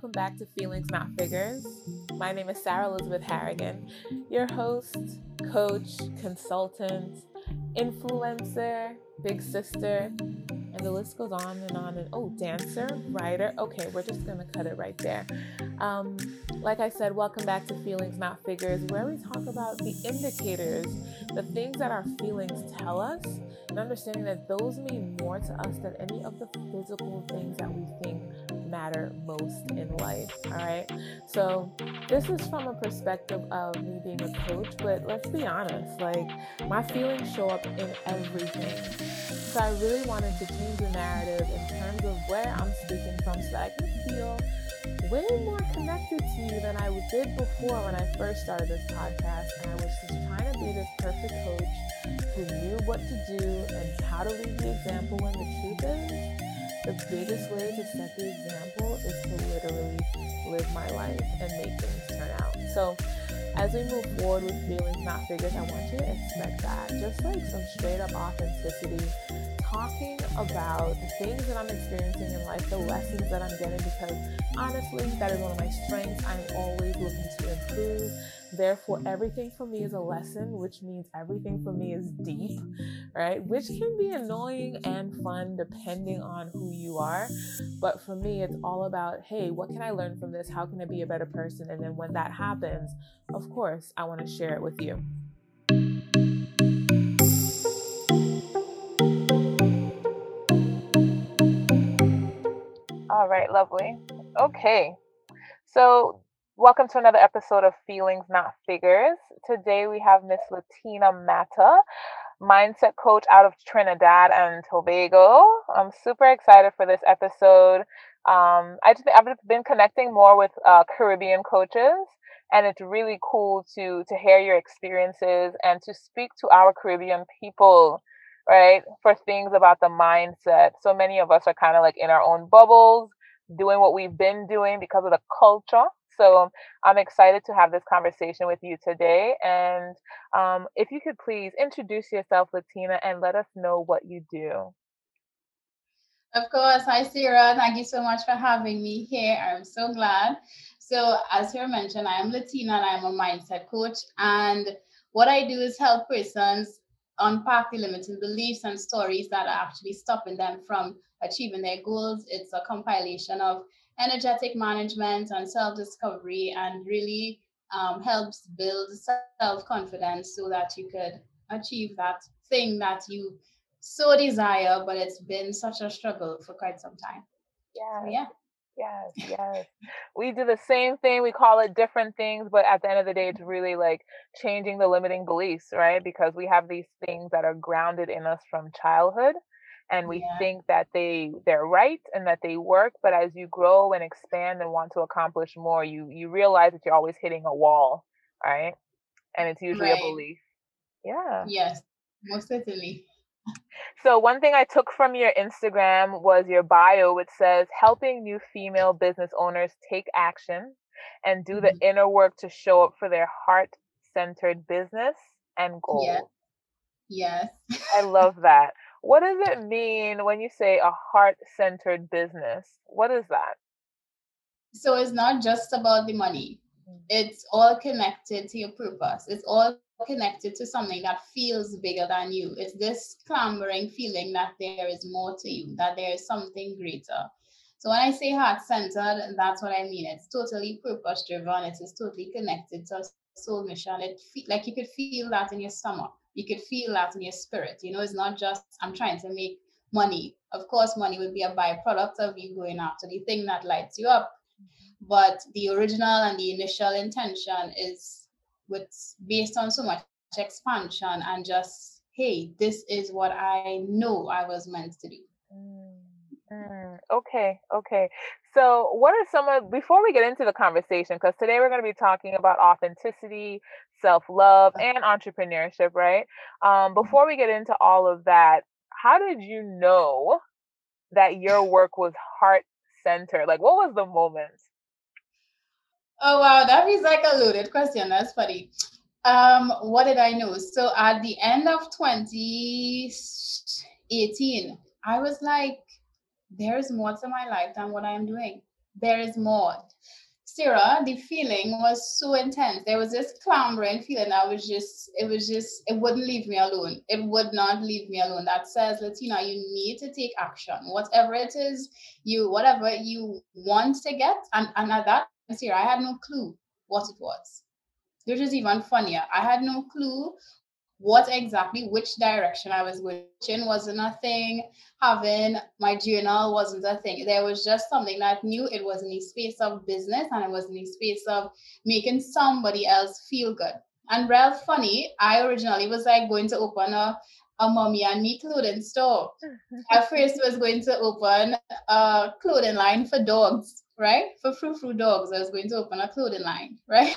welcome back to Feelings Not Figures. My name is Sarah Elizabeth Harrigan, your host, coach, consultant, influencer, big sister, and the list goes on and on. And oh, dancer, writer. Okay, we're just gonna cut it right there. Um, like I said, welcome back to Feelings Not Figures, where we talk about the indicators, the things that our feelings tell us, and understanding that those mean more to us than any of the physical things that we think matter most in life. All right. So, this is from a perspective of me being a coach, but let's be honest, like my feelings show up in everything. So, I really wanted to change the narrative in terms of where I'm speaking from so I can feel way more connected to you than I did before when I first started this podcast. And I was just trying to be this perfect coach who knew what to do and how to lead the example when the truth is the biggest way to set the example is to literally live my life and make things turn out. So, as we move forward with feelings, not figures, I want you to expect that. Just like some straight up authenticity, talking about the things that I'm experiencing in life, the lessons that I'm getting, because honestly, that is one of my strengths. I'm always looking to improve Therefore, everything for me is a lesson, which means everything for me is deep, right? Which can be annoying and fun depending on who you are. But for me, it's all about hey, what can I learn from this? How can I be a better person? And then when that happens, of course, I want to share it with you. All right, lovely. Okay. So Welcome to another episode of Feelings Not Figures. Today we have Miss Letina Matta, mindset coach out of Trinidad and Tobago. I'm super excited for this episode. Um, I just I've been connecting more with uh, Caribbean coaches, and it's really cool to to hear your experiences and to speak to our Caribbean people, right? For things about the mindset. So many of us are kind of like in our own bubbles, doing what we've been doing because of the culture so I'm excited to have this conversation with you today. And um, if you could please introduce yourself, Letina, and let us know what you do. Of course. Hi, Sarah. Thank you so much for having me here. I'm so glad. So, as you mentioned, I am Letina and I'm a mindset coach. And what I do is help persons unpack the limiting beliefs and stories that are actually stopping them from achieving their goals. It's a compilation of energetic management and self discovery and really um, helps build self confidence so that you could achieve that thing that you so desire, but it's been such a struggle for quite some time. Yeah. So, yeah. Yes, yes. we do the same thing. We call it different things, but at the end of the day, it's really like changing the limiting beliefs, right? Because we have these things that are grounded in us from childhood and we yeah. think that they they're right and that they work but as you grow and expand and want to accomplish more you you realize that you're always hitting a wall right and it's usually right. a belief yeah yes most certainly so one thing i took from your instagram was your bio which says helping new female business owners take action and do mm-hmm. the inner work to show up for their heart centered business and goals yes, yes. i love that what does it mean when you say a heart centered business? What is that? So it's not just about the money, mm. it's all connected to your purpose. It's all connected to something that feels bigger than you. It's this clamoring feeling that there is more to you, that there is something greater. So when I say heart centered, that's what I mean. It's totally purpose driven. It is totally connected to a soul mission. It fe- like you could feel that in your stomach you could feel that in your spirit. You know, it's not just I'm trying to make money. Of course, money would be a byproduct of you going after the thing that lights you up. But the original and the initial intention is what's based on so much expansion and just, hey, this is what I know I was meant to do. Mm, mm, okay, okay. So, what are some of before we get into the conversation? Because today we're going to be talking about authenticity, self love, and entrepreneurship, right? Um, mm-hmm. before we get into all of that, how did you know that your work was heart centered? Like, what was the moment? Oh wow, that is like a loaded question. That's funny. Um, what did I know? So at the end of 2018, I was like, there is more to my life than what I am doing. there is more. Sarah, the feeling was so intense. There was this clambering feeling. I was just, it was just, it wouldn't leave me alone. It would not leave me alone. That says, Letina, you need to take action. Whatever it is, you, whatever you want to get. And, and at that, Sarah, I had no clue what it was. Which is even funnier. I had no clue what exactly which direction I was going in wasn't a thing. Having my journal wasn't a thing. There was just something that I knew it was in the space of business and it was in the space of making somebody else feel good. And real funny, I originally was like going to open a, a mommy and me clothing store. I first was going to open a clothing line for dogs, right? For frou frou dogs. I was going to open a clothing line, right?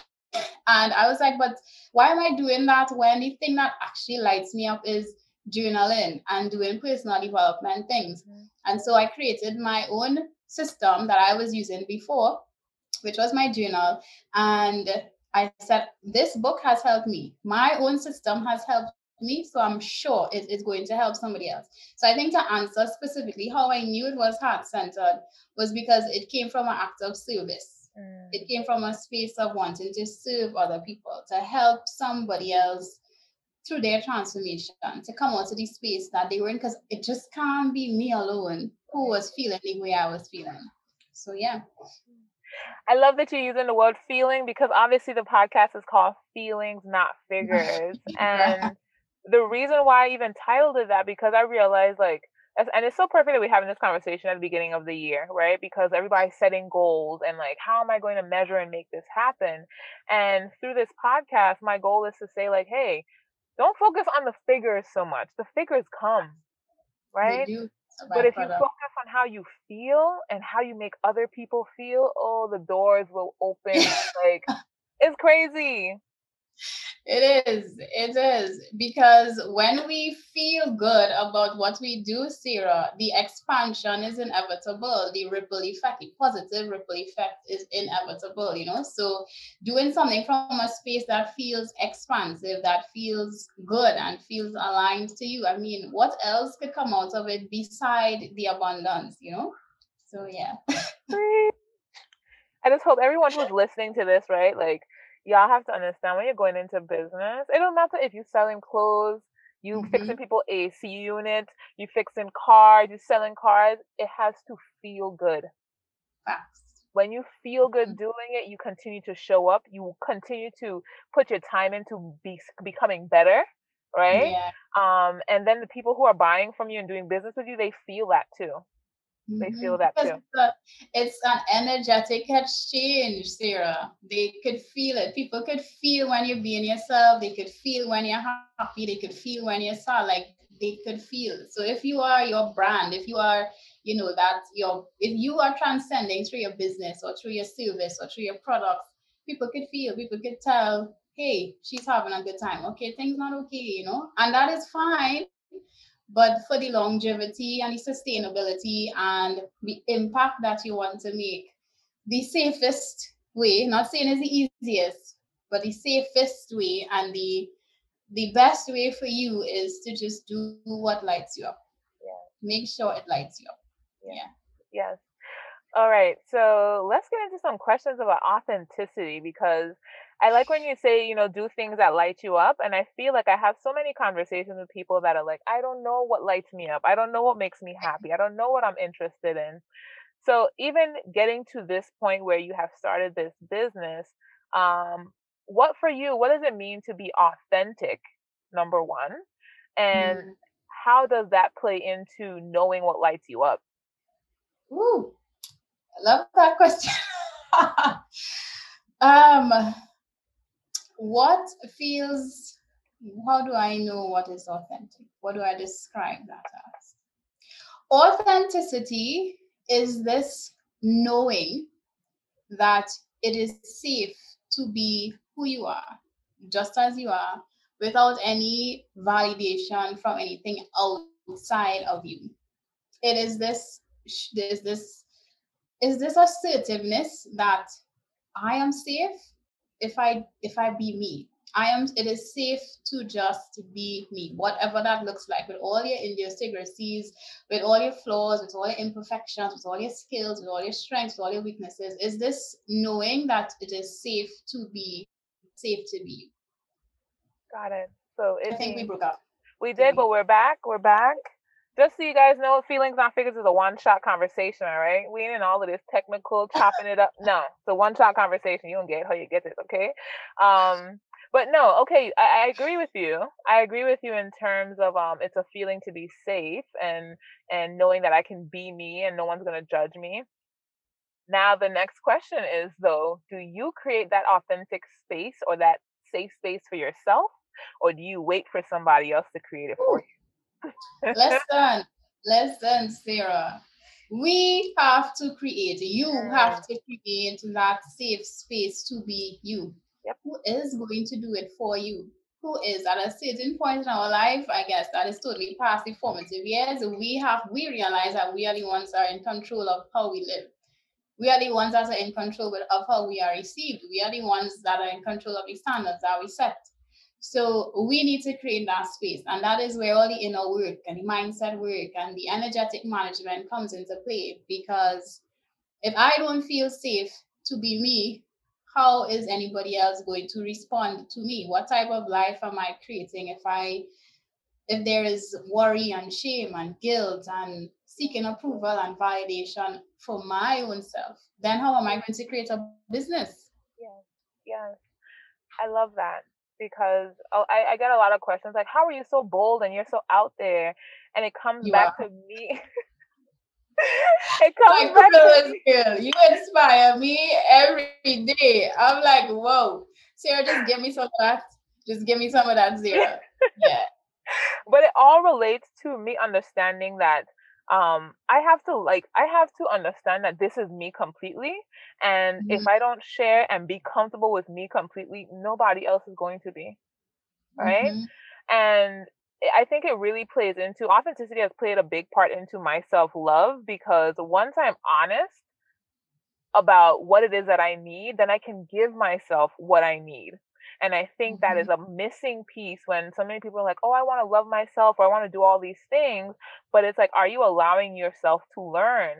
And I was like, but why am I doing that when the thing that actually lights me up is journaling and doing personal development things? Mm-hmm. And so I created my own system that I was using before, which was my journal. And I said, this book has helped me. My own system has helped me, so I'm sure it is going to help somebody else. So I think to answer specifically how I knew it was heart centered was because it came from an act of service. Mm. It came from a space of wanting to serve other people, to help somebody else through their transformation, to come out to the space that they were in, because it just can't be me alone who was feeling the way I was feeling. So, yeah. I love that you're using the word feeling because obviously the podcast is called Feelings, Not Figures. and the reason why I even titled it that because I realized like and it's so perfect that we're having this conversation at the beginning of the year, right? Because everybody's setting goals and like, how am I going to measure and make this happen? And through this podcast, my goal is to say, like, hey, don't focus on the figures so much. The figures come, right? But if you focus on how you feel and how you make other people feel, oh, the doors will open. like, it's crazy. It is. It is. Because when we feel good about what we do, Sarah, the expansion is inevitable. The ripple effect, the positive ripple effect is inevitable, you know? So doing something from a space that feels expansive, that feels good and feels aligned to you. I mean, what else could come out of it beside the abundance, you know? So yeah. I just hope everyone who's listening to this, right? Like y'all have to understand when you're going into business, it don't matter if you're selling clothes, you mm-hmm. fixing people AC units, you fixing cars, you selling cars, it has to feel good. Facts. When you feel good mm-hmm. doing it, you continue to show up, you continue to put your time into be, becoming better, right? Yeah. Um, and then the people who are buying from you and doing business with you, they feel that too. They mm-hmm. feel that too. It's, a, it's an energetic exchange, Sarah. They could feel it. People could feel when you're being yourself. They could feel when you're happy. They could feel when you're sad. Like they could feel. So if you are your brand, if you are, you know, that your if you are transcending through your business or through your service or through your products, people could feel, people could tell, hey, she's having a good time. Okay, things not okay, you know, and that is fine but for the longevity and the sustainability and the impact that you want to make, the safest way, not saying it's the easiest, but the safest way and the the best way for you is to just do what lights you up. Yeah. Make sure it lights you up. Yeah. yeah. Yes. All right. So let's get into some questions about authenticity because I like when you say, you know, do things that light you up. And I feel like I have so many conversations with people that are like, I don't know what lights me up. I don't know what makes me happy. I don't know what I'm interested in. So even getting to this point where you have started this business, um, what for you, what does it mean to be authentic? Number one. And mm. how does that play into knowing what lights you up? Ooh, I love that question. um what feels how do I know what is authentic? What do I describe that as? Authenticity is this knowing that it is safe to be who you are, just as you are, without any validation from anything outside of you. It is this, is this, is this assertiveness that I am safe if I if I be me. I am it is safe to just be me, whatever that looks like, with all your idiosyncrasies, with all your flaws, with all your imperfections, with all your skills, with all your strengths, with all your weaknesses. Is this knowing that it is safe to be safe to be you? Got it. So I think we broke up. We did, but we're back. We're back. Just so you guys know, feelings not figures is a one shot conversation, all right? We ain't in all of this technical chopping it up. No, it's a one shot conversation. You don't get how you get this, okay? Um, but no, okay, I, I, agree with you. I agree with you in terms of um, it's a feeling to be safe and and knowing that I can be me and no one's gonna judge me. Now the next question is though, do you create that authentic space or that safe space for yourself, or do you wait for somebody else to create it for you? Listen, listen, Sarah. We have to create. You have to create that safe space to be you. Yep. Who is going to do it for you? Who is at a certain point in our life? I guess that is totally past the formative years. We have we realize that we are the ones that are in control of how we live. We are the ones that are in control of how we are received. We are the ones that are in control of the standards that we set. So we need to create that space. And that is where all the inner work and the mindset work and the energetic management comes into play. Because if I don't feel safe to be me, how is anybody else going to respond to me? What type of life am I creating if I if there is worry and shame and guilt and seeking approval and validation for my own self, then how am I going to create a business? Yes, yes. I love that because oh, I, I get a lot of questions like, how are you so bold and you're so out there? And it comes you back are. to me. it comes My back to girl. You inspire me every day. I'm like, whoa, Sarah, just give me some of that. Just give me some of that zero. Yeah. but it all relates to me understanding that um i have to like i have to understand that this is me completely and mm-hmm. if i don't share and be comfortable with me completely nobody else is going to be right mm-hmm. and I think it really plays into authenticity has played a big part into my self love because once I'm honest about what it is that I need, then I can give myself what I need. And I think mm-hmm. that is mm-hmm. a missing piece when so many people are like, oh, I want to love myself or I want to do all these things. But it's like, are you allowing yourself to learn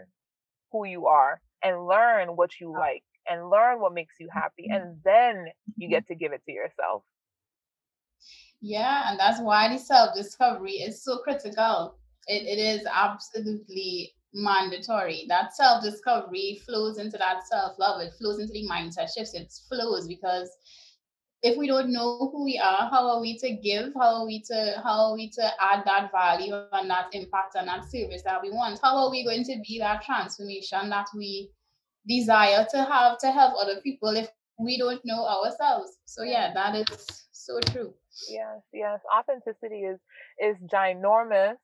who you are and learn what you like and learn what makes you happy? Mm-hmm. And then you get to give it to yourself. Yeah, and that's why the self discovery is so critical. It, it is absolutely mandatory. That self discovery flows into that self love, it flows into the mindset shifts, it flows because if we don't know who we are, how are we to give? How are we to how are we to add that value and that impact and that service that we want? How are we going to be that transformation that we desire to have to help other people if we don't know ourselves? So yeah, that is so true. Yes, yes. Authenticity is is ginormous.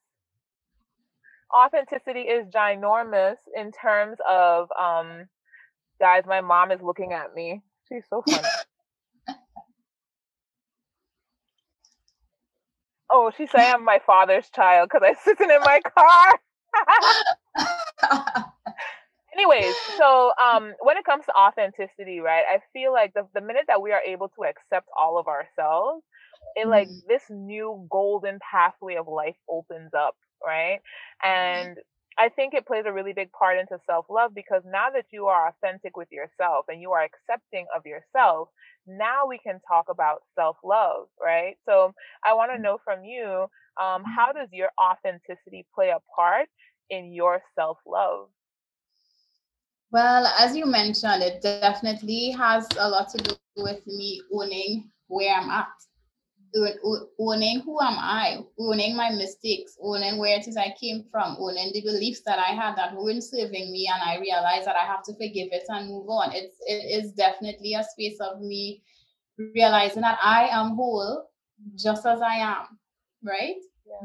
Authenticity is ginormous in terms of um guys, my mom is looking at me. She's so funny. oh, she said I'm my father's child because I'm sitting in my car. anyways so um when it comes to authenticity right i feel like the, the minute that we are able to accept all of ourselves it like mm-hmm. this new golden pathway of life opens up right mm-hmm. I think it plays a really big part into self love because now that you are authentic with yourself and you are accepting of yourself, now we can talk about self love, right? So I want to mm-hmm. know from you um, how does your authenticity play a part in your self love? Well, as you mentioned, it definitely has a lot to do with me owning where I'm at, owning who am I, owning my mistakes, owning where it is I came from, owning the beliefs that I had that weren't serving me, and I realize that I have to forgive it and move on. It's it is definitely a space of me realizing that I am whole just as I am, right?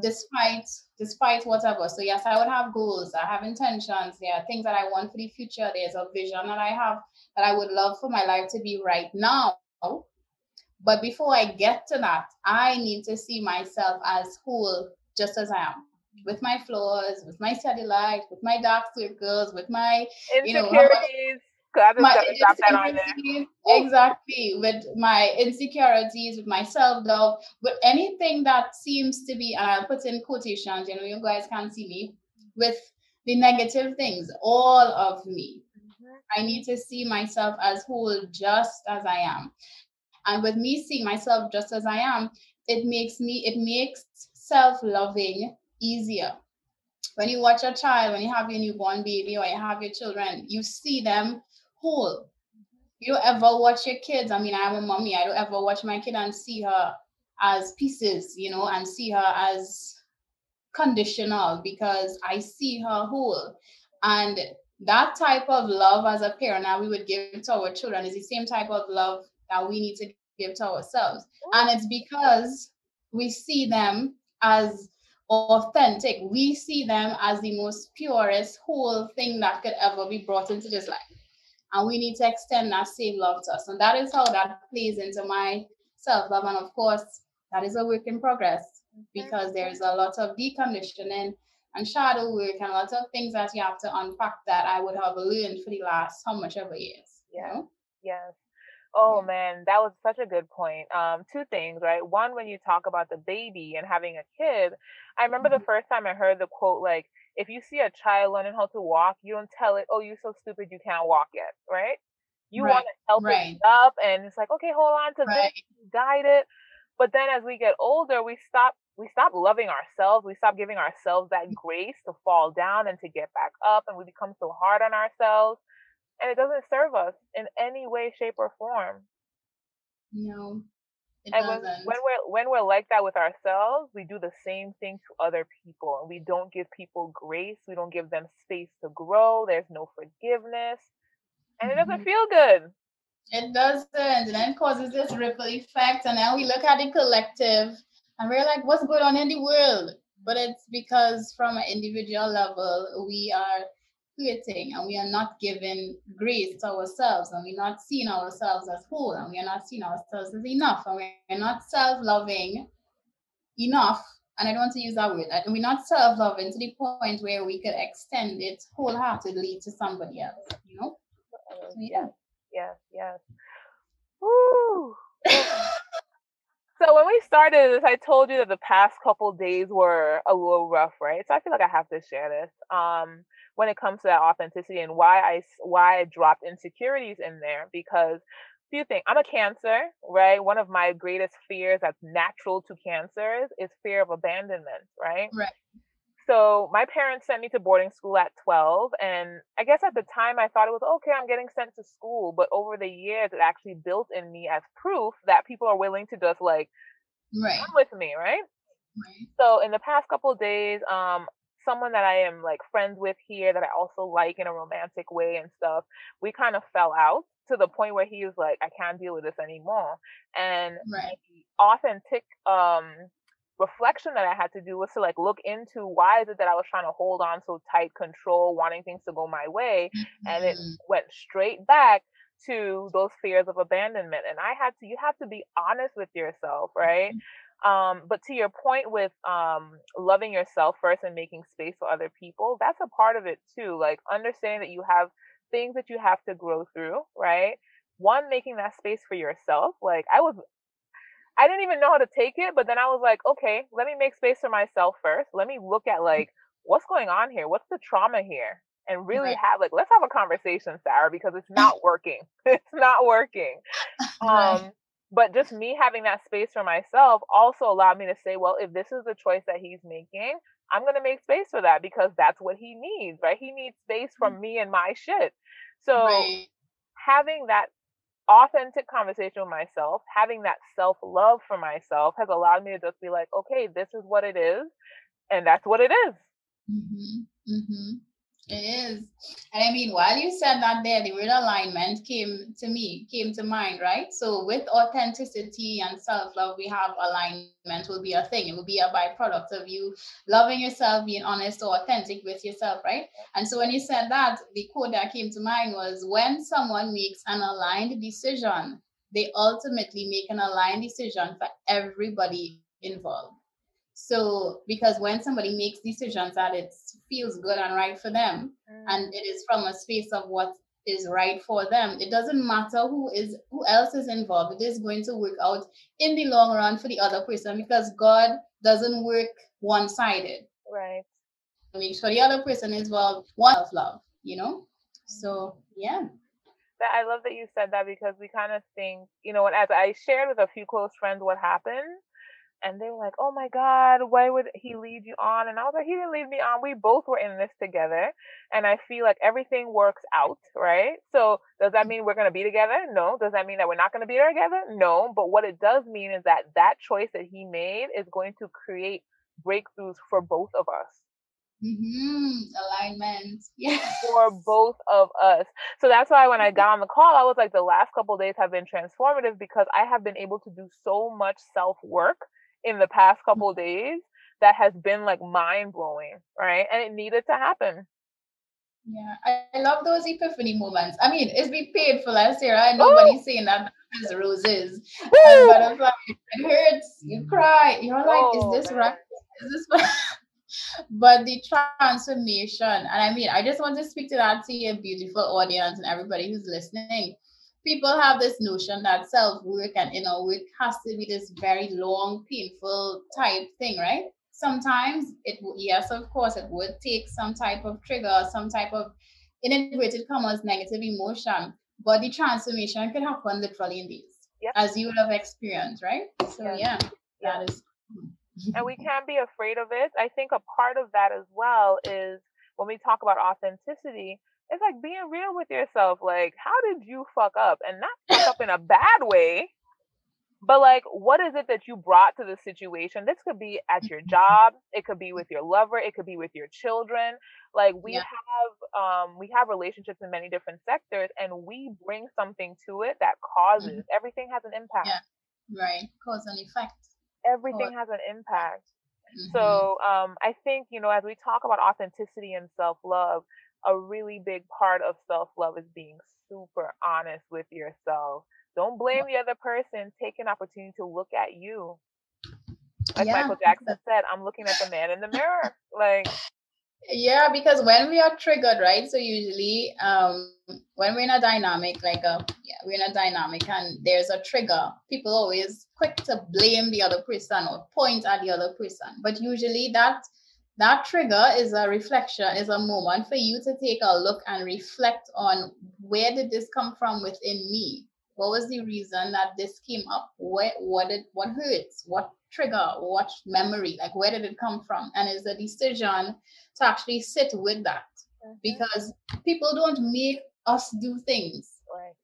despite despite whatever. So yes, I would have goals. I have intentions. There are things that I want for the future. There's a vision that I have that I would love for my life to be right now. But before I get to that, I need to see myself as whole, just as I am, with my flaws, with my cellulite, with my dark circles, with my insecurities. You know, my exactly with my insecurities, with my self doubt, with anything that seems to be, and I'll put in quotations. You know, you guys can't see me with the negative things. All of me. Mm-hmm. I need to see myself as whole, just as I am. And with me seeing myself just as I am, it makes me it makes self loving easier when you watch a child, when you have your newborn baby or you have your children, you see them whole. You don't ever watch your kids. I mean, I'm a mommy. I don't ever watch my kid and see her as pieces, you know, and see her as conditional because I see her whole. And that type of love as a parent that we would give to our children is the same type of love that we need to give to ourselves. And it's because we see them as authentic. We see them as the most purest, whole thing that could ever be brought into this life. And we need to extend that same love to us. And that is how that plays into my self love. And of course, that is a work in progress mm-hmm. because there's a lot of deconditioning and shadow work and a lot of things that you have to unpack that I would have learned for the last how much ever years. Yeah. You know? Yes. Oh man, that was such a good point. Um, two things, right? One, when you talk about the baby and having a kid, I remember the mm-hmm. first time I heard the quote, like, if you see a child learning how to walk, you don't tell it, oh, you're so stupid, you can't walk yet, right? You right. want to help right. it up, and it's like, okay, hold on to right. this, guide it. But then as we get older, we stop we stop loving ourselves. We stop giving ourselves that grace to fall down and to get back up, and we become so hard on ourselves and it doesn't serve us in any way, shape, or form. No. it and when, when we're when we're like that with ourselves, we do the same thing to other people, and we don't give people grace. We don't give them space to grow. There's no forgiveness, and it doesn't mm-hmm. feel good. It doesn't, and then causes this ripple effect. And now we look at the collective, and we're like, "What's going on in the world?" But it's because from an individual level, we are creating and we are not giving grace to ourselves and we're not seeing ourselves as whole and we are not seeing ourselves as enough and we're not self-loving enough and I don't want to use that word and we're not self-loving to the point where we could extend it wholeheartedly to somebody else you know? So, yeah. Yes yes. Woo. so when we started this i told you that the past couple days were a little rough right? So i feel like i have to share this. Um when it comes to that authenticity and why I why I dropped insecurities in there because a few things. I'm a cancer, right? One of my greatest fears that's natural to cancers is fear of abandonment, right? Right. So my parents sent me to boarding school at 12 and I guess at the time I thought it was okay I'm getting sent to school but over the years it actually built in me as proof that people are willing to just like right. come with me, right? Right. So in the past couple days, um, someone that I am like friends with here that I also like in a romantic way and stuff, we kind of fell out to the point where he was like, I can't deal with this anymore. And right. the authentic um reflection that I had to do was to like look into why is it that I was trying to hold on so tight control, wanting things to go my way. Mm-hmm. And it mm-hmm. went straight back to those fears of abandonment. And I had to, you have to be honest with yourself, right? Um, but to your point with um, loving yourself first and making space for other people, that's a part of it too. Like understanding that you have things that you have to grow through, right? One, making that space for yourself. Like I was, I didn't even know how to take it, but then I was like, okay, let me make space for myself first. Let me look at like what's going on here. What's the trauma here? And really right. have like let's have a conversation, Sarah, because it's not working. it's not working. Right. But just me having that space for myself also allowed me to say well if this is the choice that he's making i'm going to make space for that because that's what he needs right he needs space from mm. me and my shit so right. having that authentic conversation with myself having that self love for myself has allowed me to just be like okay this is what it is and that's what it is. Mm-hmm. Mm-hmm. It is. And I mean, while you said that there, the word alignment came to me, came to mind, right? So with authenticity and self-love, we have alignment will be a thing. It will be a byproduct of you loving yourself, being honest or authentic with yourself, right? And so when you said that, the quote that came to mind was when someone makes an aligned decision, they ultimately make an aligned decision for everybody involved. So, because when somebody makes decisions that it feels good and right for them, mm. and it is from a space of what is right for them. It doesn't matter who is who else is involved. It is going to work out in the long run for the other person because God doesn't work one-sided. Right. Make sure the other person is well one of love, you know? So yeah. That I love that you said that because we kind of think, you know, as I shared with a few close friends what happened, and they were like, "Oh my God, why would he lead you on?" And I was like, "He didn't lead me on. We both were in this together." And I feel like everything works out, right? So does that mean we're gonna be together? No. Does that mean that we're not gonna be together? No. But what it does mean is that that choice that he made is going to create breakthroughs for both of us. Mm-hmm. Alignment. Yeah. For both of us. So that's why when I got on the call, I was like, the last couple days have been transformative because I have been able to do so much self work in the past mm. couple days that has been like mind blowing, right? And it needed to happen. Yeah, I, I love those epiphany moments. I mean, it's been paid for last year. I nobody's Ooh. saying that as roses. Um, and like, it hurts, you mm. cry, you're like, oh, is this man. right? Is this but the transformation, and I mean, I just want to speak to that to your beautiful audience and everybody who's listening people have this notion that self work and inner work has to be this very long, painful type thing, right? Sometimes it yes, of course, it would take some type of trigger, some type of in inverted commas negative emotion, but the transformation can happen literally in days, yep. as you would have experienced, right? So yeah, yeah. that is. and we can't be afraid of it. I think a part of that as well is when we talk about authenticity, it's like being real with yourself. Like, how did you fuck up? And not fuck up in a bad way, but like, what is it that you brought to the situation? This could be at your job, it could be with your lover, it could be with your children. Like we yeah. have um we have relationships in many different sectors and we bring something to it that causes mm-hmm. everything has an impact. Yeah. Right. Cause and effect. Everything has an impact. Mm-hmm. So um I think, you know, as we talk about authenticity and self-love, a really big part of self love is being super honest with yourself. Don't blame the other person. Take an opportunity to look at you. Like yeah. Michael Jackson said, I'm looking at the man in the mirror. Like, yeah, because when we are triggered, right? So usually, um, when we're in a dynamic, like a yeah, we're in a dynamic, and there's a trigger. People always quick to blame the other person or point at the other person, but usually that that trigger is a reflection, is a moment for you to take a look and reflect on where did this come from within me? What was the reason that this came up? What what did what hurts? What trigger? What memory? Like where did it come from? And is a decision to actually sit with that. Mm-hmm. Because people don't make us do things. Right.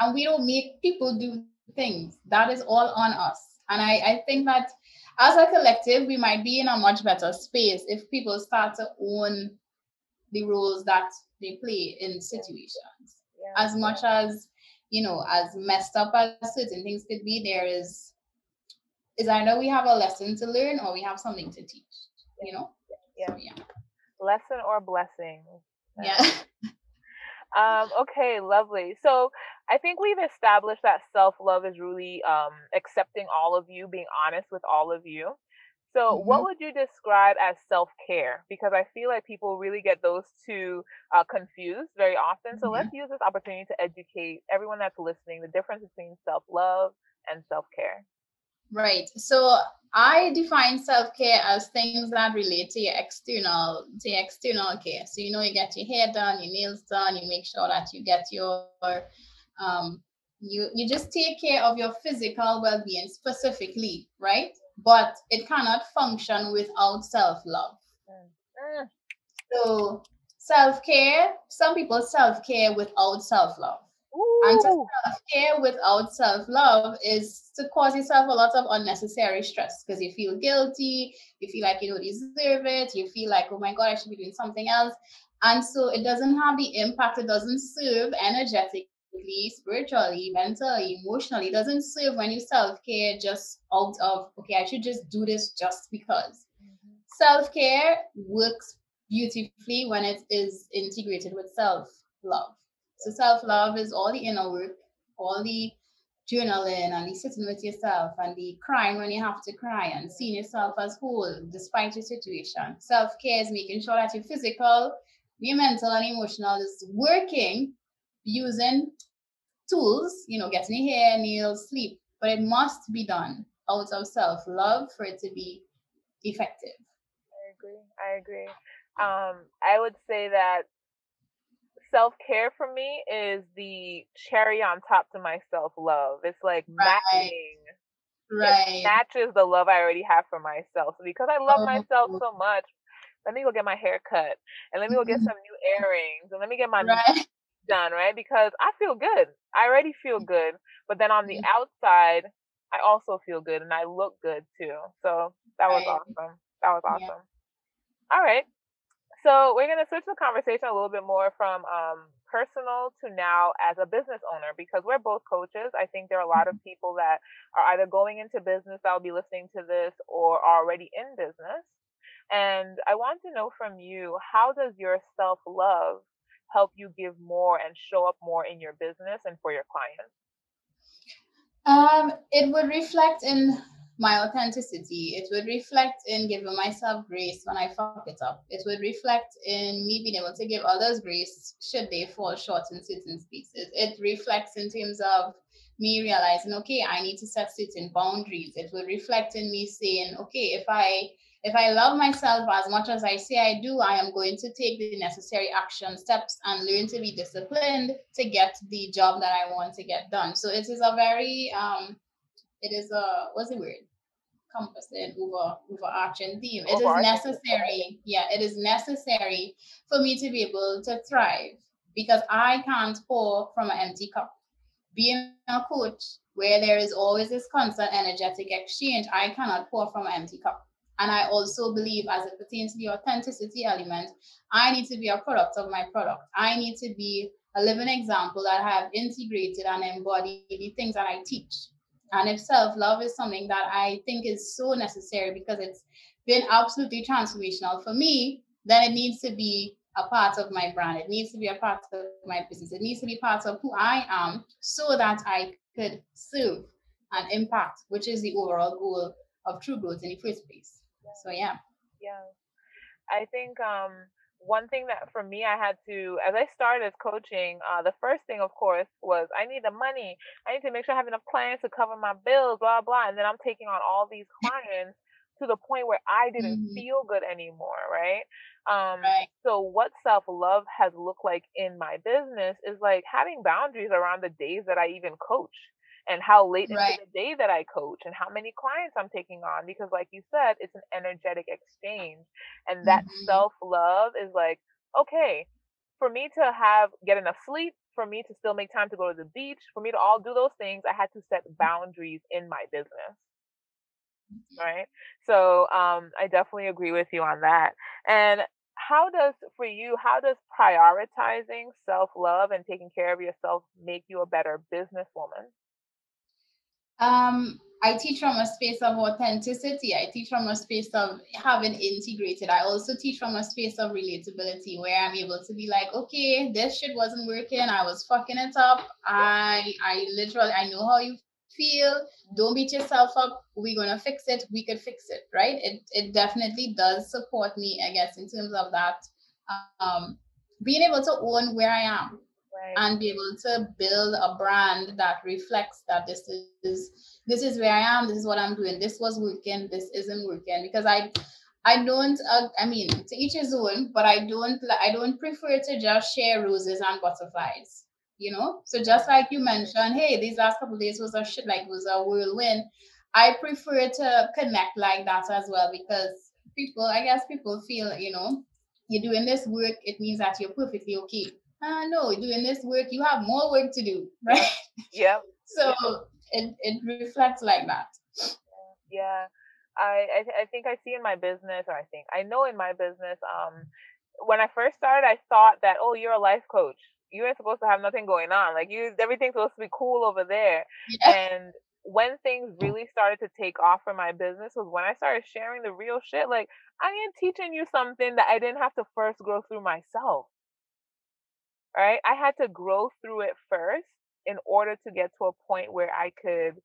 And we don't make people do things. That is all on us. And I, I think that as a collective, we might be in a much better space if people start to own the roles that they play in situations. Yeah. As much as, you know, as messed up as certain things could be, there is is either we have a lesson to learn or we have something to teach, you know? Yeah. Yeah. Lesson or blessing. Yeah. Um, okay, lovely. So I think we've established that self love is really um, accepting all of you, being honest with all of you. So, mm-hmm. what would you describe as self care? Because I feel like people really get those two uh, confused very often. So, mm-hmm. let's use this opportunity to educate everyone that's listening the difference between self love and self care. Right. So I define self-care as things that relate to your external, to your external care. So you know you get your hair done, your nails done, you make sure that you get your um you you just take care of your physical well-being specifically, right? But it cannot function without self-love. Mm. So self-care, some people self-care without And to self care without self love is to cause yourself a lot of unnecessary stress because you feel guilty, you feel like you don't deserve it, you feel like, oh my God, I should be doing something else. And so it doesn't have the impact, it doesn't serve energetically, spiritually, mentally, emotionally. It doesn't serve when you self care just out of, okay, I should just do this just because. Mm-hmm. Self care works beautifully when it is integrated with self love. So self love is all the inner work, all the journaling and the sitting with yourself and the crying when you have to cry and seeing yourself as whole despite your situation. Self care is making sure that your physical, your mental, and emotional is working using tools, you know, getting hair, nails, sleep, but it must be done out of self love for it to be effective. I agree. I agree. Um, I would say that self care for me is the cherry on top to my self love. It's like right. matching. Right. It matches the love I already have for myself. So because I love oh. myself so much, let me go get my hair cut and let me go get mm-hmm. some new earrings and let me get my right. done, right? Because I feel good. I already feel mm-hmm. good. But then on the mm-hmm. outside, I also feel good and I look good too. So that was right. awesome. That was awesome. Yeah. All right. So we're going to switch the conversation a little bit more from um, personal to now as a business owner because we're both coaches. I think there are a lot of mm-hmm. people that are either going into business that will be listening to this or are already in business. And I want to know from you how does your self love help you give more and show up more in your business and for your clients? Um, it would reflect in my authenticity. It would reflect in giving myself grace when I fuck it up. It would reflect in me being able to give others grace should they fall short in certain spaces. It reflects in terms of me realizing, okay, I need to set certain boundaries. It would reflect in me saying, okay, if I if I love myself as much as I say I do, I am going to take the necessary action steps and learn to be disciplined to get the job that I want to get done. So it is a very um it is a what's the word? Compassing over overarching theme. It is necessary. Yeah, it is necessary for me to be able to thrive because I can't pour from an empty cup. Being a coach where there is always this constant energetic exchange, I cannot pour from an empty cup. And I also believe, as it pertains to the authenticity element, I need to be a product of my product. I need to be a living example that I have integrated and embodied the things that I teach. And if self love is something that I think is so necessary because it's been absolutely transformational for me, then it needs to be a part of my brand. It needs to be a part of my business. It needs to be part of who I am so that I could serve and impact, which is the overall goal of true growth in the first place. So yeah. Yeah. I think um one thing that for me I had to as I started coaching, uh, the first thing of course was I need the money. I need to make sure I have enough clients to cover my bills, blah blah. And then I'm taking on all these clients to the point where I didn't mm-hmm. feel good anymore, right? Um right. so what self-love has looked like in my business is like having boundaries around the days that I even coach and how late right. into the day that I coach and how many clients I'm taking on because like you said it's an energetic exchange and that mm-hmm. self-love is like okay for me to have get enough sleep for me to still make time to go to the beach for me to all do those things I had to set boundaries in my business right so um I definitely agree with you on that and how does for you how does prioritizing self-love and taking care of yourself make you a better businesswoman um, I teach from a space of authenticity. I teach from a space of having integrated. I also teach from a space of relatability where I'm able to be like, okay, this shit wasn't working. I was fucking it up. I I literally I know how you feel. Don't beat yourself up. We're gonna fix it. We could fix it, right? It it definitely does support me, I guess, in terms of that. Um, being able to own where I am right. and be able to build a brand that reflects that this is this is where I am, this is what I'm doing, this was working, this isn't working. Because I I don't uh, I mean to each his own, but I don't I don't prefer to just share roses and butterflies. You know, so just like you mentioned, hey, these last couple days was a shit like was a whirlwind. I prefer to connect like that as well because people, I guess people feel, you know, you're doing this work, it means that you're perfectly okay uh, no, doing this work, you have more work to do, right? Yep. so it, it reflects like that. Yeah. I, I, I think I see in my business, or I think I know in my business, um, when I first started, I thought that, oh, you're a life coach. You are supposed to have nothing going on. Like you, everything's supposed to be cool over there. Yeah. And when things really started to take off for my business was when I started sharing the real shit. Like I am teaching you something that I didn't have to first go through myself right? I had to grow through it first in order to get to a point where I could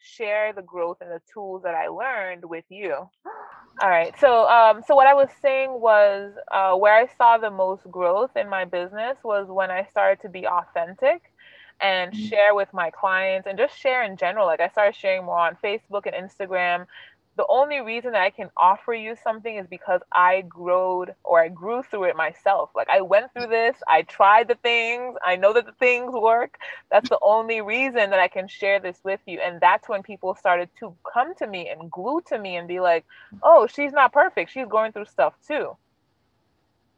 share the growth and the tools that I learned with you. All right. So, um, so what I was saying was uh, where I saw the most growth in my business was when I started to be authentic and mm-hmm. share with my clients and just share in general. Like I started sharing more on Facebook and Instagram, the only reason that I can offer you something is because I growed or I grew through it myself. Like I went through this, I tried the things, I know that the things work. That's the only reason that I can share this with you. And that's when people started to come to me and glue to me and be like, oh, she's not perfect. She's going through stuff too.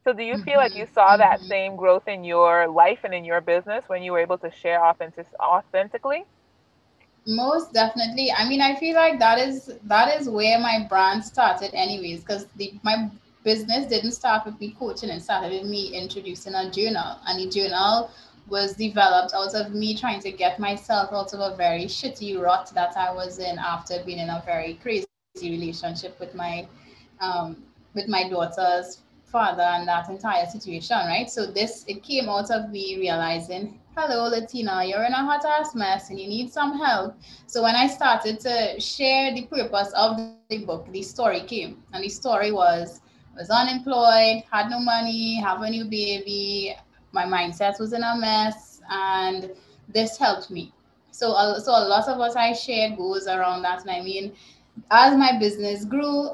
So do you feel like you saw that mm-hmm. same growth in your life and in your business when you were able to share authentic- authentically? Most definitely. I mean i feel like that is that is where my brand started anyways because my business didn't start with me coaching it started with me introducing a journal and the journal was developed out of me trying to get myself out of a very shitty rut that i was in after being in a very crazy relationship with my um, with my daughter's father and that entire situation right so this it came out of me realizing hello, Letina, you're in a hot ass mess and you need some help. So when I started to share the purpose of the book, the story came. And the story was I was unemployed, had no money, have a new baby, my mindset was in a mess, and this helped me. So, uh, so a lot of what I shared goes around that. And I mean, as my business grew,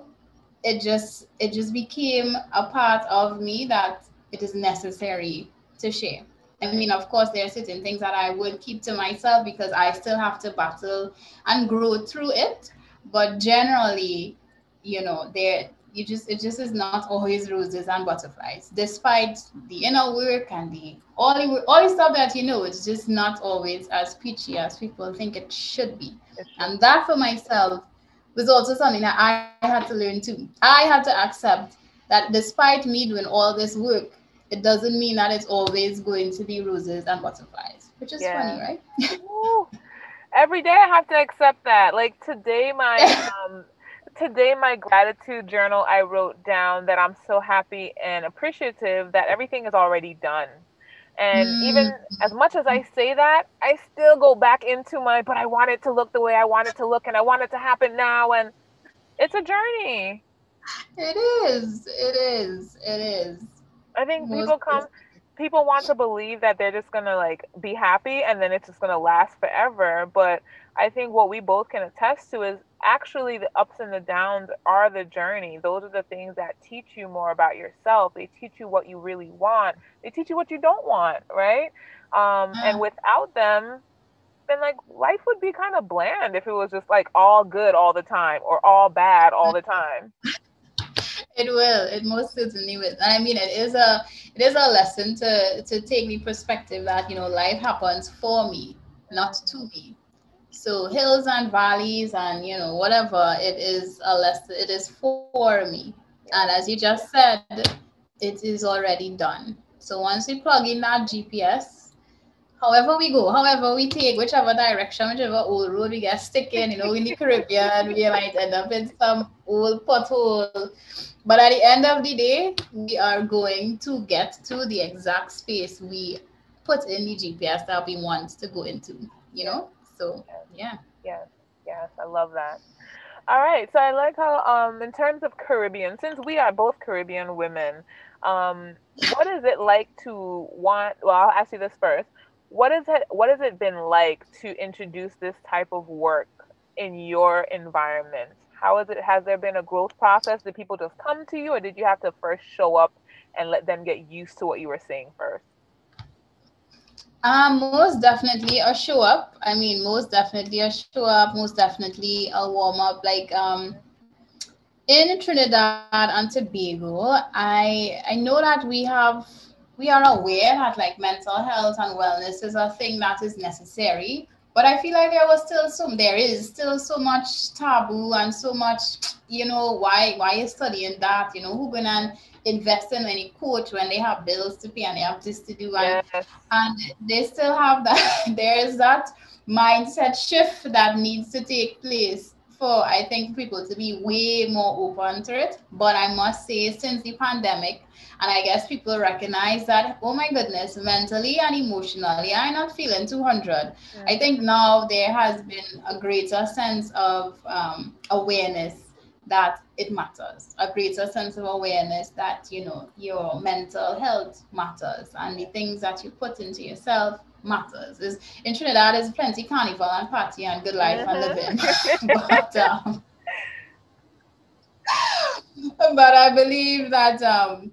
it just it just became a part of me that it is necessary to share. I mean, of course, there are certain things that I would keep to myself because I still have to battle and grow through it. But generally, you know, there you just it just is not always roses and butterflies. Despite the inner work and the all the all the stuff that you know, it's just not always as peachy as people think it should be. And that for myself was also something that I had to learn too. I had to accept that despite me doing all this work, it doesn't mean that it's always going to be roses and butterflies, which is yeah. funny, right? Every day I have to accept that. Like today, my um, today my gratitude journal, I wrote down that I'm so happy and appreciative that everything is already done. And mm. even as much as I say that, I still go back into my, but I want it to look the way I want it to look, and I want it to happen now. And it's a journey. It is. It is. It is. I think Most people come people want to believe that they're just gonna like be happy and then it's just gonna last forever. But I think what we both can attest to is actually the ups and the downs are the journey. Those are the things that teach you more about yourself. They teach you what you really want. They teach you what you don't want, right? Um, and without them, then like life would be kind of bland if it was just like all good all the time or all bad all the time. It will. It most certainly will. And I mean, it is a it is a lesson to to take the perspective that you know life happens for me, not to me. So hills and valleys and you know whatever it is lesson. It is for me. And as you just said, it is already done. So once we plug in that GPS, however we go, however we take, whichever direction, whichever old road we get stuck in, you know, in the Caribbean, we might end up in some old pothole. But at the end of the day, we are going to get to the exact space we put in the GPS that we want to go into, you know? So, yeah. Yes, yes, I love that. All right, so I like how, um, in terms of Caribbean, since we are both Caribbean women, um, what is it like to want? Well, I'll ask you this first what is it what has it been like to introduce this type of work in your environment how is it has there been a growth process did people just come to you or did you have to first show up and let them get used to what you were saying first um, most definitely a show up. I mean, most definitely a show up. Most definitely a warm up. Like um, in Trinidad and Tobago, I I know that we have we are aware that like mental health and wellness is a thing that is necessary but i feel like there was still some there is still so much taboo and so much you know why why you studying that you know who gonna invest in any coach when they have bills to pay and they have this to do and, yes. and they still have that there is that mindset shift that needs to take place for I think people to be way more open to it. But I must say, since the pandemic, and I guess people recognize that, oh my goodness, mentally and emotionally, I'm not feeling 200. Yeah. I think now there has been a greater sense of um, awareness that it matters, a greater sense of awareness that, you know, your mental health matters and the things that you put into yourself matters. Is in Trinidad, there's plenty carnival and party and good life and living, but um, but I believe that um,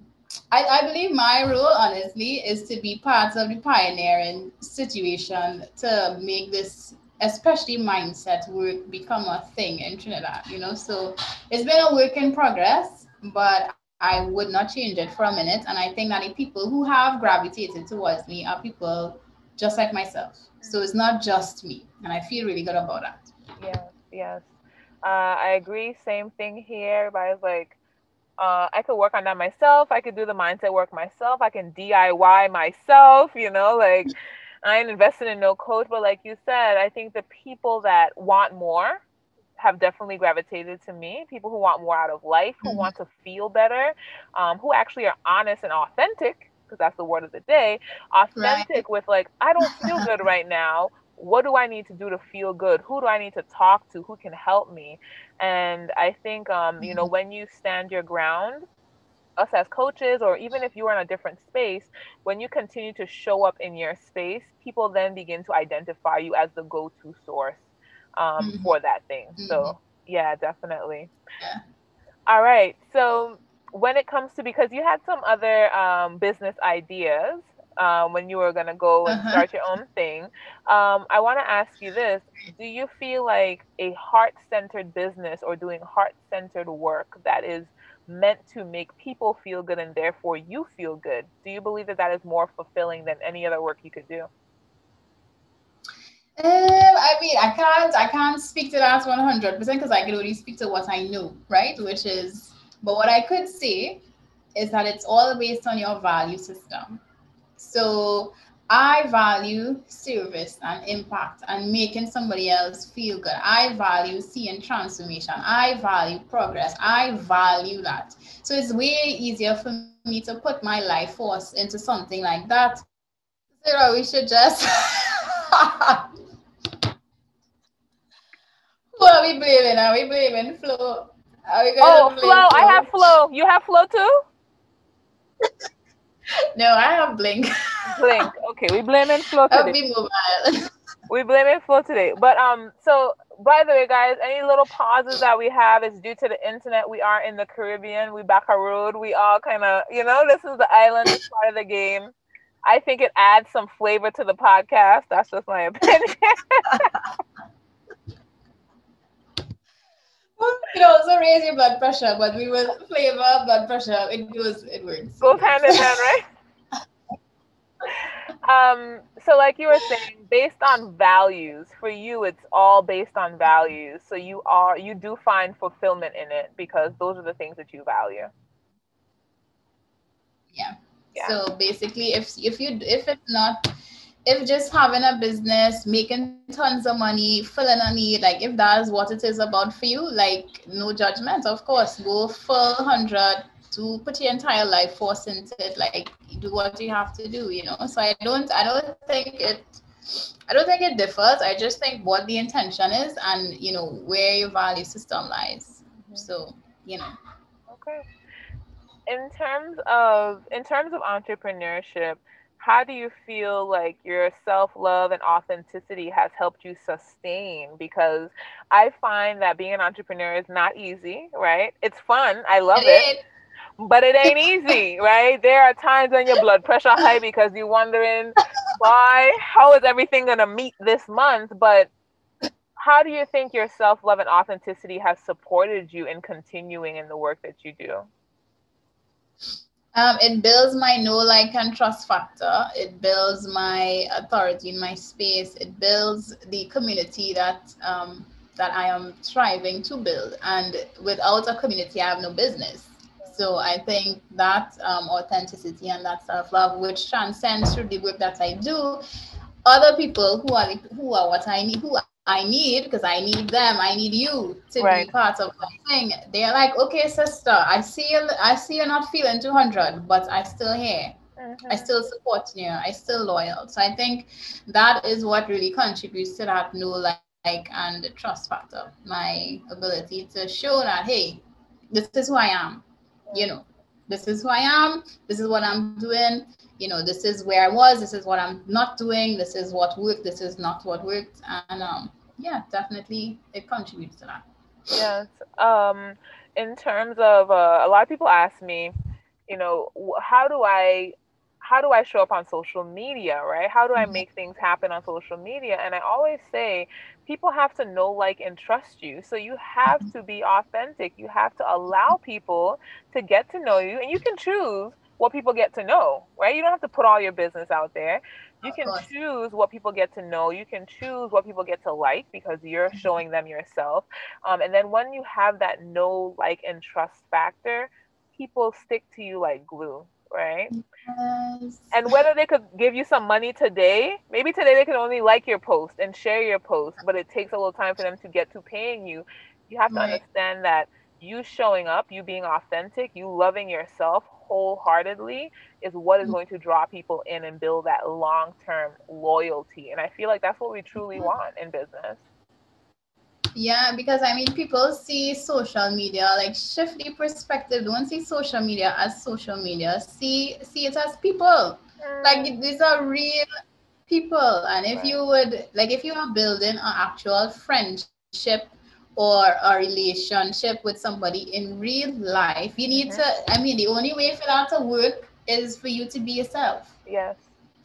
I, I believe my role, honestly, is to be part of the pioneering situation to make this especially mindset work become a thing in Trinidad, you know. So it's been a work in progress, but I would not change it for a minute. And I think that the people who have gravitated towards me are people just like myself. So it's not just me. And I feel really good about that. Yes, yes. Uh, I agree. Same thing here. Everybody's like, uh, I could work on that myself. I could do the mindset work myself. I can DIY myself, you know, like I ain't invested in no coach. But like you said, I think the people that want more have definitely gravitated to me. People who want more out of life, who mm-hmm. want to feel better, um, who actually are honest and authentic because that's the word of the day, authentic right. with like, I don't feel good right now. What do I need to do to feel good? Who do I need to talk to? Who can help me? And I think, um, you know, mm-hmm. when you stand your ground, us as coaches, or even if you are in a different space, when you continue to show up in your space, people then begin to identify you as the go to source um, mm-hmm. for that thing. Mm-hmm. So, yeah, definitely. Yeah. All right. So, when it comes to because you had some other um, business ideas um, when you were going to go and uh-huh. start your own thing um, i want to ask you this do you feel like a heart-centered business or doing heart-centered work that is meant to make people feel good and therefore you feel good do you believe that that is more fulfilling than any other work you could do um, I mean, I can't, I can't speak to that 100% because I can only speak to what I know, right? Which is but what I could say is that it's all based on your value system. So I value service and impact and making somebody else feel good. I value seeing transformation. I value progress. I value that. So it's way easier for me to put my life force into something like that. So we should just. Who are we blaming? Are we blaming Flow? oh, Flow. I have Flow. You have Flow too? no, I have Blink. Blink. Okay, we blaming Flow today. I'll be mobile. we blaming Flow today. But um, so by the way, guys, any little pauses that we have is due to the internet. We are in the Caribbean. We back a road. We all kind of, you know, this is the island. It's part of the game. I think it adds some flavor to the podcast. That's just my opinion. it also raise your blood pressure, but we will flavor blood pressure. It goes, it works. Both hand in hand, right? um, so like you were saying, based on values, for you it's all based on values. So you are you do find fulfillment in it because those are the things that you value. Yeah. yeah. So basically if if you if it's not if just having a business, making tons of money, filling a need, like if that's what it is about for you, like no judgment, of course, go full hundred to put your entire life force into it, like do what you have to do, you know. So I don't, I don't think it, I don't think it differs. I just think what the intention is and you know where your value system lies. Mm-hmm. So you know. Okay. In terms of in terms of entrepreneurship how do you feel like your self love and authenticity has helped you sustain? Because I find that being an entrepreneur is not easy, right? It's fun. I love it. it but it ain't easy, right? There are times when your blood pressure high because you're wondering why, how is everything gonna meet this month? But how do you think your self love and authenticity has supported you in continuing in the work that you do? Um, it builds my know, like, and trust factor. It builds my authority in my space. It builds the community that um, that I am striving to build. And without a community, I have no business. So I think that um, authenticity and that self love, which transcends through the work that I do, other people who are who are what I need, who I need, because I need them, I need you to right. be part of my thing. They're like, okay, sister, I see you, I see you're not feeling 200, but I still here. Mm-hmm. I still support you. I still loyal. So I think that is what really contributes to that new like and trust factor. My ability to show that hey, this is who I am. You know, this is who I am. This is what I'm doing. You know, this is where I was. This is what I'm not doing. This is what worked. This is not what worked. And um, yeah, definitely it contributes to that. Yes. Um, in terms of uh, a lot of people ask me, you know, how do I how do I show up on social media, right? How do I mm-hmm. make things happen on social media? And I always say people have to know, like, and trust you. So you have mm-hmm. to be authentic. You have to allow people to get to know you, and you can choose what people get to know, right? You don't have to put all your business out there. You can choose what people get to know. You can choose what people get to like because you're mm-hmm. showing them yourself. Um, and then when you have that know, like, and trust factor, people stick to you like glue right? Yes. And whether they could give you some money today, maybe today they can only like your post and share your post, but it takes a little time for them to get to paying you. You have to right. understand that you showing up, you being authentic, you loving yourself wholeheartedly is what is mm. going to draw people in and build that long term loyalty. And I feel like that's what we truly want in business. Yeah, because I mean, people see social media like shift the perspective. Don't see social media as social media. See see it as people. Like mm. these are real people. And if you would like, if you are building an actual friendship or a relationship with somebody in real life, you need mm-hmm. to. I mean, the only way for that to work is for you to be yourself. Yes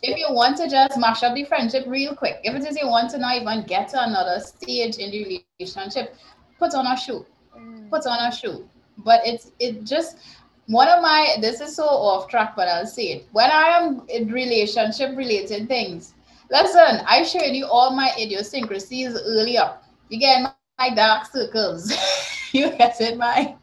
if you want to just mash up the friendship real quick, if it is you want to not even get to another stage in the relationship, put on a shoe. Mm. Put on a shoe. But it's it just one of my this is so off track, but I'll say it. When I am in relationship related things, listen, I showed you all my idiosyncrasies earlier. You get my, my dark circles. you get it, my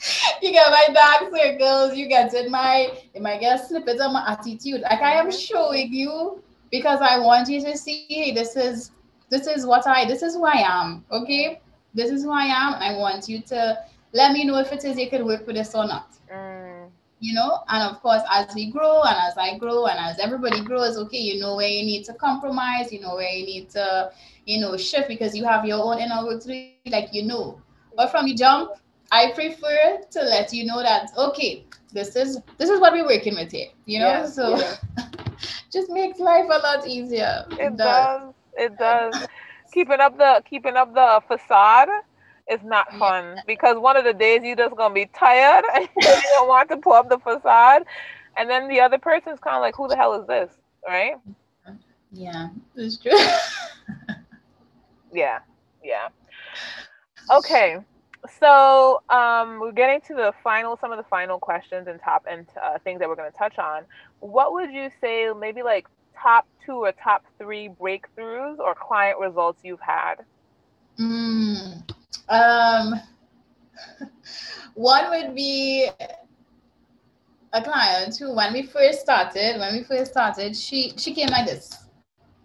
you get my dark circles, you get in my you might get snippets of my attitude. Like I am showing you because I want you to see hey, this is this is what I this is who I am. Okay. This is who I am. I want you to let me know if it is you can work with this or not. Mm. You know, and of course, as we grow and as I grow and as everybody grows, okay, you know where you need to compromise, you know where you need to, you know, shift because you have your own inner work to do, like you know. But from the jump, I prefer to let you know that okay, this is this is what we're working with here. You know, so yeah. just makes life a lot easier. It, it does. does. It does. keeping up the keeping up the facade is not fun yeah. because one of the days you're just gonna be tired and you don't want to pull up the facade, and then the other person's kind of like, "Who the hell is this?" Right? Yeah, it's true. yeah, yeah. Okay, so um, we're getting to the final, some of the final questions and top and uh, things that we're going to touch on. What would you say, maybe like top two or top three breakthroughs or client results you've had? Mm, um, one would be a client who, when we first started, when we first started, she she came like this.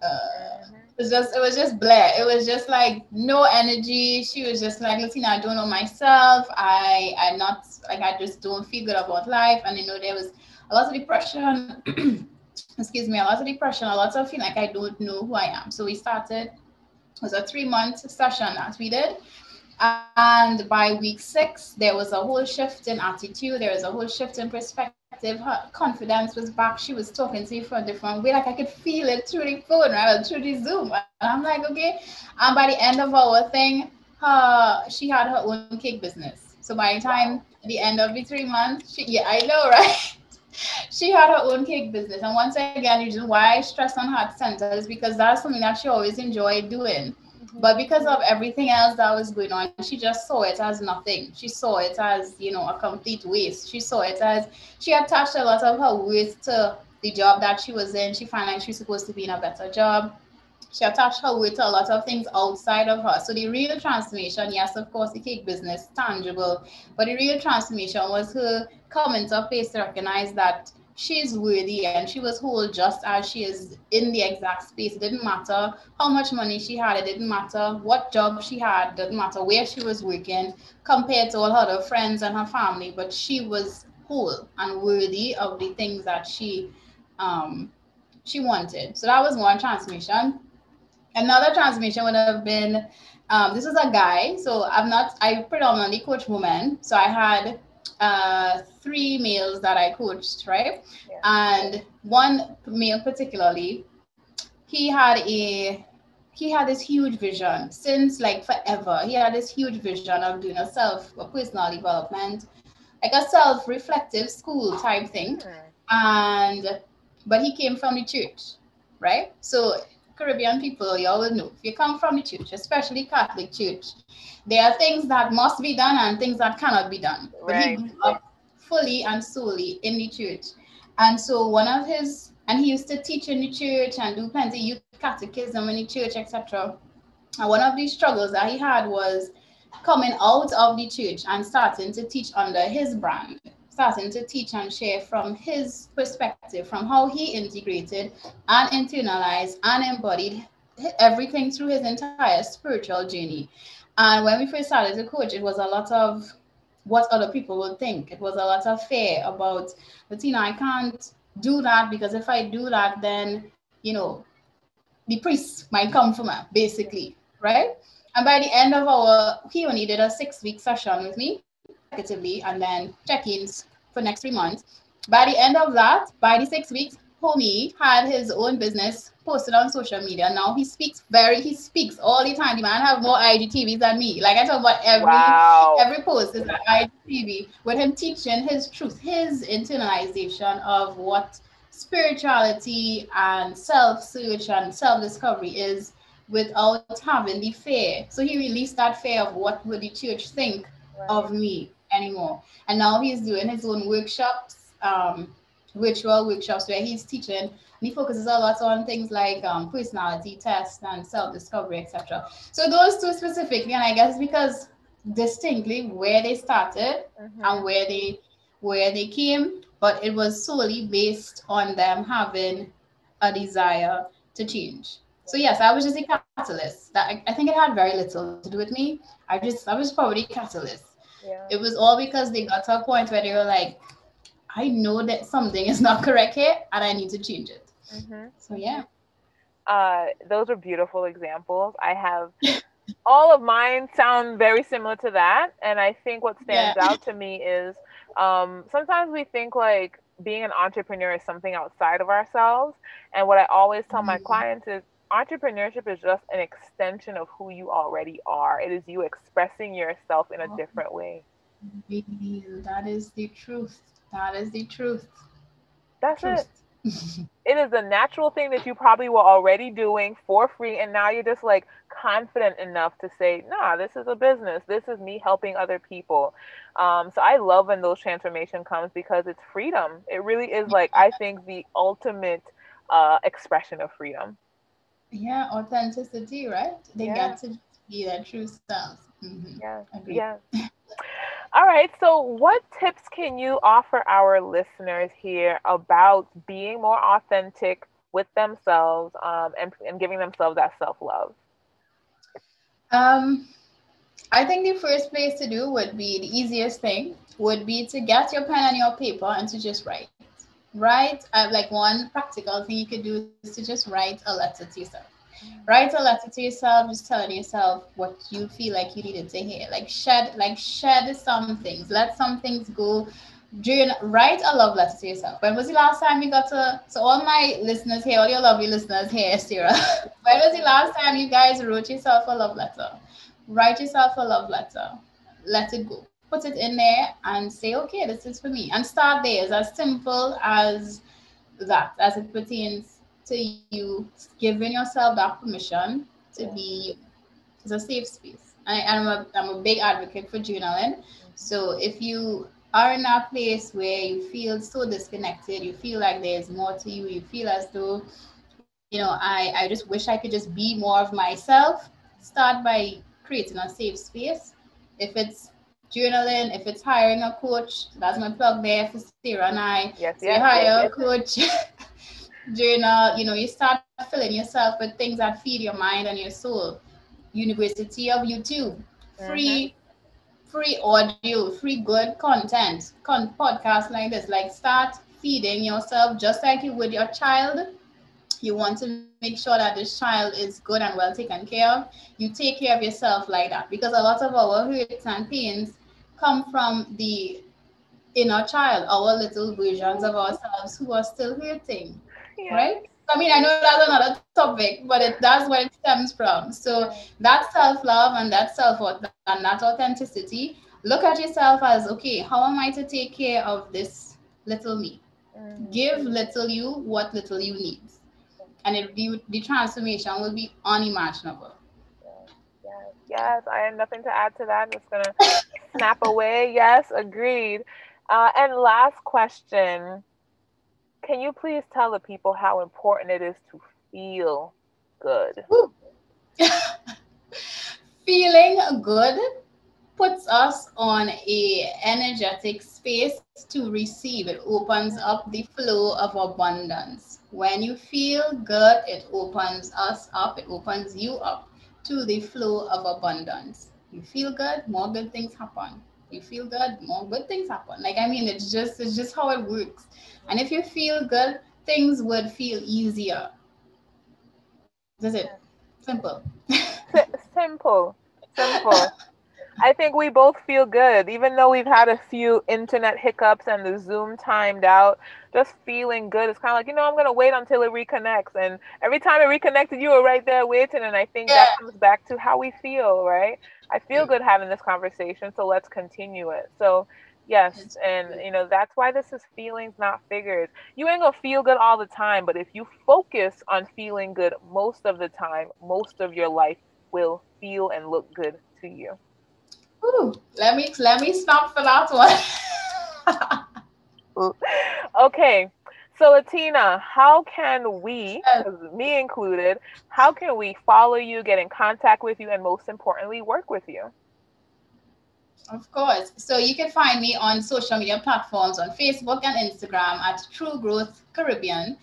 Uh, it was just it was just blah. It was just like no energy. She was just like, Letina, I don't know myself. I I not like I just don't feel good about life. And you know, there was a lot of depression. excuse me, a lot of depression, a lot of feeling like I don't know who I am. So we started, it was a three month session that we did. And by week six, there was a whole shift in attitude, there was a whole shift in perspective her confidence was back. She was talking to you from a different way. Like I could feel it through the phone, right? Through the Zoom. And I'm like, okay. And by the end of our thing, her she had her own cake business. So by the time the end of the three months, she yeah, I know, right? she had her own cake business. And once again, the reason why I stress on heart center is because that's something that she always enjoyed doing. But because of everything else that was going on, she just saw it as nothing. She saw it as, you know, a complete waste. She saw it as she attached a lot of her worth to the job that she was in. She found like she was supposed to be in a better job. She attached her worth to a lot of things outside of her. So the real transformation, yes, of course, the cake business, tangible, but the real transformation was her coming to a place to recognize that she's worthy and she was whole just as she is in the exact space. It didn't matter how much money she had, it didn't matter what job she had, didn't matter where she was working compared to all her other friends and her family, but she was whole and worthy of the things that she um she wanted. So that was one transmission. Another transmission would have been um, this was a guy. So I'm not I predominantly coach women. So I had uh, three males that I coached, right? Yeah. And one male particularly, he had a he had this huge vision since like forever. He had this huge vision of doing a self a personal development, like a self-reflective school type thing. And but he came from the church, right? So Caribbean people, you always know if you come from the church, especially Catholic church, there are things that must be done and things that cannot be done. Right. He grew up fully and solely in the church. And so one of his, and he used to teach in the church and do plenty youth catechism in the church, etc. And one of the struggles that he had was coming out of the church and starting to teach under his brand starting to teach and share from his perspective, from how he integrated and internalized and embodied everything through his entire spiritual journey. And when we first started to coach, it was a lot of what other people would think. It was a lot of fear about, know, I can't do that because if I do that, then you know, the priest might come for me, basically, right? And by the end of our, he only did a six-week session with me consecutively and then check-ins for next three months. By the end of that, by the six weeks, homie had his own business posted on social media. Now he speaks very, he speaks all the time. The man have more IGTVs than me. Like I talk about every wow. every post is an IGTV with him teaching his truth, his internalization of what spirituality and self-search and self-discovery is without having the fear. So he released that fear of what would the church think right. of me anymore. And now he's doing his own workshops, um, virtual workshops where he's teaching and he focuses a lot on things like um, personality tests and self-discovery, etc. So those two specifically, and I guess because distinctly where they started mm-hmm. and where they where they came, but it was solely based on them having a desire to change. So yes, I was just a catalyst. That I, I think it had very little to do with me. I just I was probably a catalyst. Yeah. It was all because they got to a point where they were like, I know that something is not correct here and I need to change it. Mm-hmm. So yeah. Uh, those are beautiful examples. I have all of mine sound very similar to that. And I think what stands yeah. out to me is um, sometimes we think like being an entrepreneur is something outside of ourselves. And what I always tell mm-hmm. my clients is entrepreneurship is just an extension of who you already are. It is you expressing yourself in a oh, different way. That is the truth. That is the truth. That's truth. it. it is a natural thing that you probably were already doing for free and now you're just like confident enough to say nah this is a business this is me helping other people um, so i love when those transformation comes because it's freedom it really is like i think the ultimate uh, expression of freedom yeah, authenticity, right? They yeah. get to be their true selves. Mm-hmm. Yeah. Agreed. Yeah. All right. So, what tips can you offer our listeners here about being more authentic with themselves um, and, and giving themselves that self love? Um, I think the first place to do would be the easiest thing would be to get your pen and your paper and to just write write uh, like one practical thing you could do is to just write a letter to yourself. Write a letter to yourself just telling yourself what you feel like you needed to hear. Like shed like shed some things. Let some things go during write a love letter to yourself. When was the last time you got to so all my listeners here all your lovely listeners here Sarah when was the last time you guys wrote yourself a love letter? Write yourself a love letter. Let it go put it in there and say, okay, this is for me. And start there. It's as simple as that, as it pertains to you giving yourself that permission to be it's a safe space. I, am a, I'm a big advocate for journaling. So if you are in that place where you feel so disconnected, you feel like there's more to you, you feel as though, you know, I, I just wish I could just be more of myself, start by creating a safe space. If it's journaling, if it's hiring a coach, that's my plug there for Sarah and I. Yes, so yes, you hire yes, a coach, journal, you know, you start filling yourself with things that feed your mind and your soul. University of YouTube, free, mm-hmm. free audio, free good content, con- podcast like this. Like start feeding yourself just like you would your child. You want to make sure that this child is good and well taken care of. You take care of yourself like that because a lot of our hurts and pains come from the inner child, our little versions of ourselves who are still hurting, yeah. right? I mean, I know that's another topic, but it, that's where it stems from. So that self-love and that self-worth and that authenticity, look at yourself as, okay, how am I to take care of this little me? Mm-hmm. Give little you what little you needs. And it, the, the transformation will be unimaginable. Yes, I have nothing to add to that. I'm just gonna snap away. Yes, agreed. Uh, and last question Can you please tell the people how important it is to feel good? Feeling good puts us on a energetic space to receive it opens up the flow of abundance when you feel good it opens us up it opens you up to the flow of abundance you feel good more good things happen you feel good, more good things happen. Like I mean, it's just it's just how it works. And if you feel good, things would feel easier. That's it. Simple. simple. Simple. I think we both feel good, even though we've had a few internet hiccups and the Zoom timed out. Just feeling good. It's kind of like you know I'm gonna wait until it reconnects, and every time it reconnected, you were right there waiting. And I think yeah. that comes back to how we feel, right? I feel good having this conversation, so let's continue it. So yes, and you know that's why this is feelings, not figures. You ain't gonna feel good all the time, but if you focus on feeling good most of the time, most of your life will feel and look good to you. Ooh, let me let me stop for that one. okay. So, Letina, how can we, me included, how can we follow you, get in contact with you, and most importantly, work with you? Of course. So you can find me on social media platforms on Facebook and Instagram at True Growth Caribbean.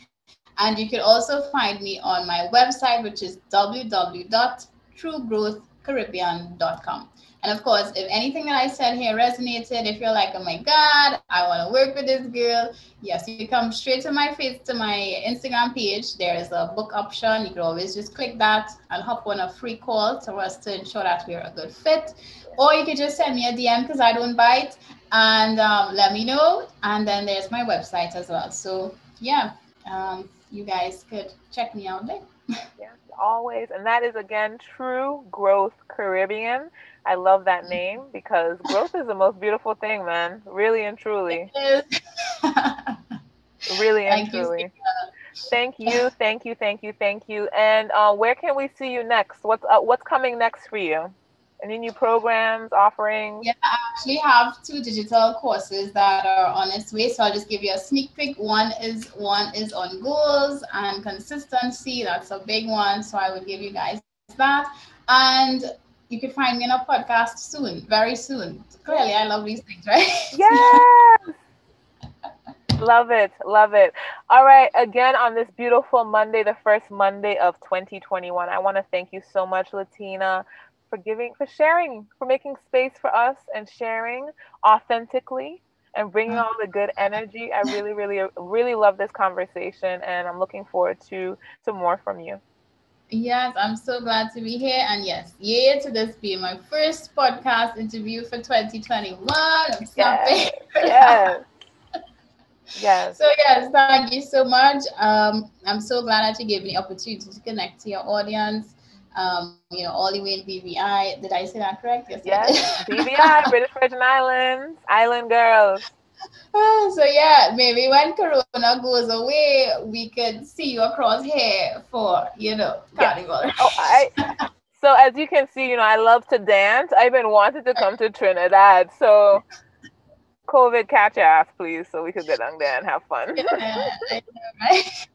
And you can also find me on my website, which is www.truegrowthcaribbean.com. And of course, if anything that I said here resonated, if you're like, oh my God, I want to work with this girl, yes, you come straight to my face to my Instagram page. There is a book option. You can always just click that and hop on a free call to us to ensure that we're a good fit. Or you could just send me a DM because I don't bite and um, let me know. And then there's my website as well. So yeah, um, you guys could check me out there. yes, always. And that is again True Growth Caribbean. I love that name because growth is the most beautiful thing, man. Really and truly. really and thank truly. You, thank you, thank you, thank you, thank you. And uh, where can we see you next? What's uh, what's coming next for you? Any new programs, offerings? Yeah, I actually have two digital courses that are on its way. So I'll just give you a sneak peek. One is one is on goals and consistency. That's a big one. So I will give you guys that. And you can find me in a podcast soon, very soon. Clearly, I love these things, right? Yes. love it. Love it. All right. Again, on this beautiful Monday, the first Monday of 2021, I want to thank you so much, Letina, for giving, for sharing, for making space for us and sharing authentically and bringing all the good energy. I really, really, really love this conversation, and I'm looking forward to to more from you. Yes, I'm so glad to be here. And yes, yay to this being my first podcast interview for 2021. I'm yes. yes. yes. So yes, thank you so much. Um, I'm so glad that you gave me the opportunity to connect to your audience. Um, you know, all the way in BVI. Did I say that correct? Yes, yes BVI, British Virgin Islands, Island Girls. Ah, so yeah, maybe when Corona goes away, we could see you across here for you know carnival. Yeah. Oh, I. So as you can see, you know I love to dance. I've been wanting to come to Trinidad, so COVID catch your ass, please, so we could get down there and have fun. yeah, know, right?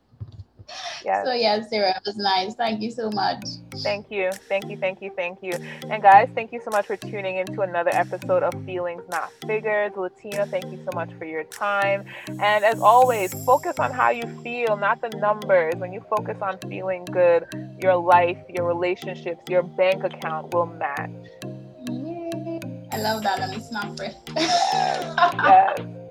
Yeah. So yeah, Sarah, it was nice. Thank you so much. Thank you. Thank you. Thank you. Thank you. And guys, thank you so much for tuning into another episode of Feelings Not Figures. Letina, thank you so much for your time. And as always, focus on how you feel, not the numbers. When you focus on feeling good, your life, your relationships, your bank account will match. I love that. Let me snap it. yes. yes.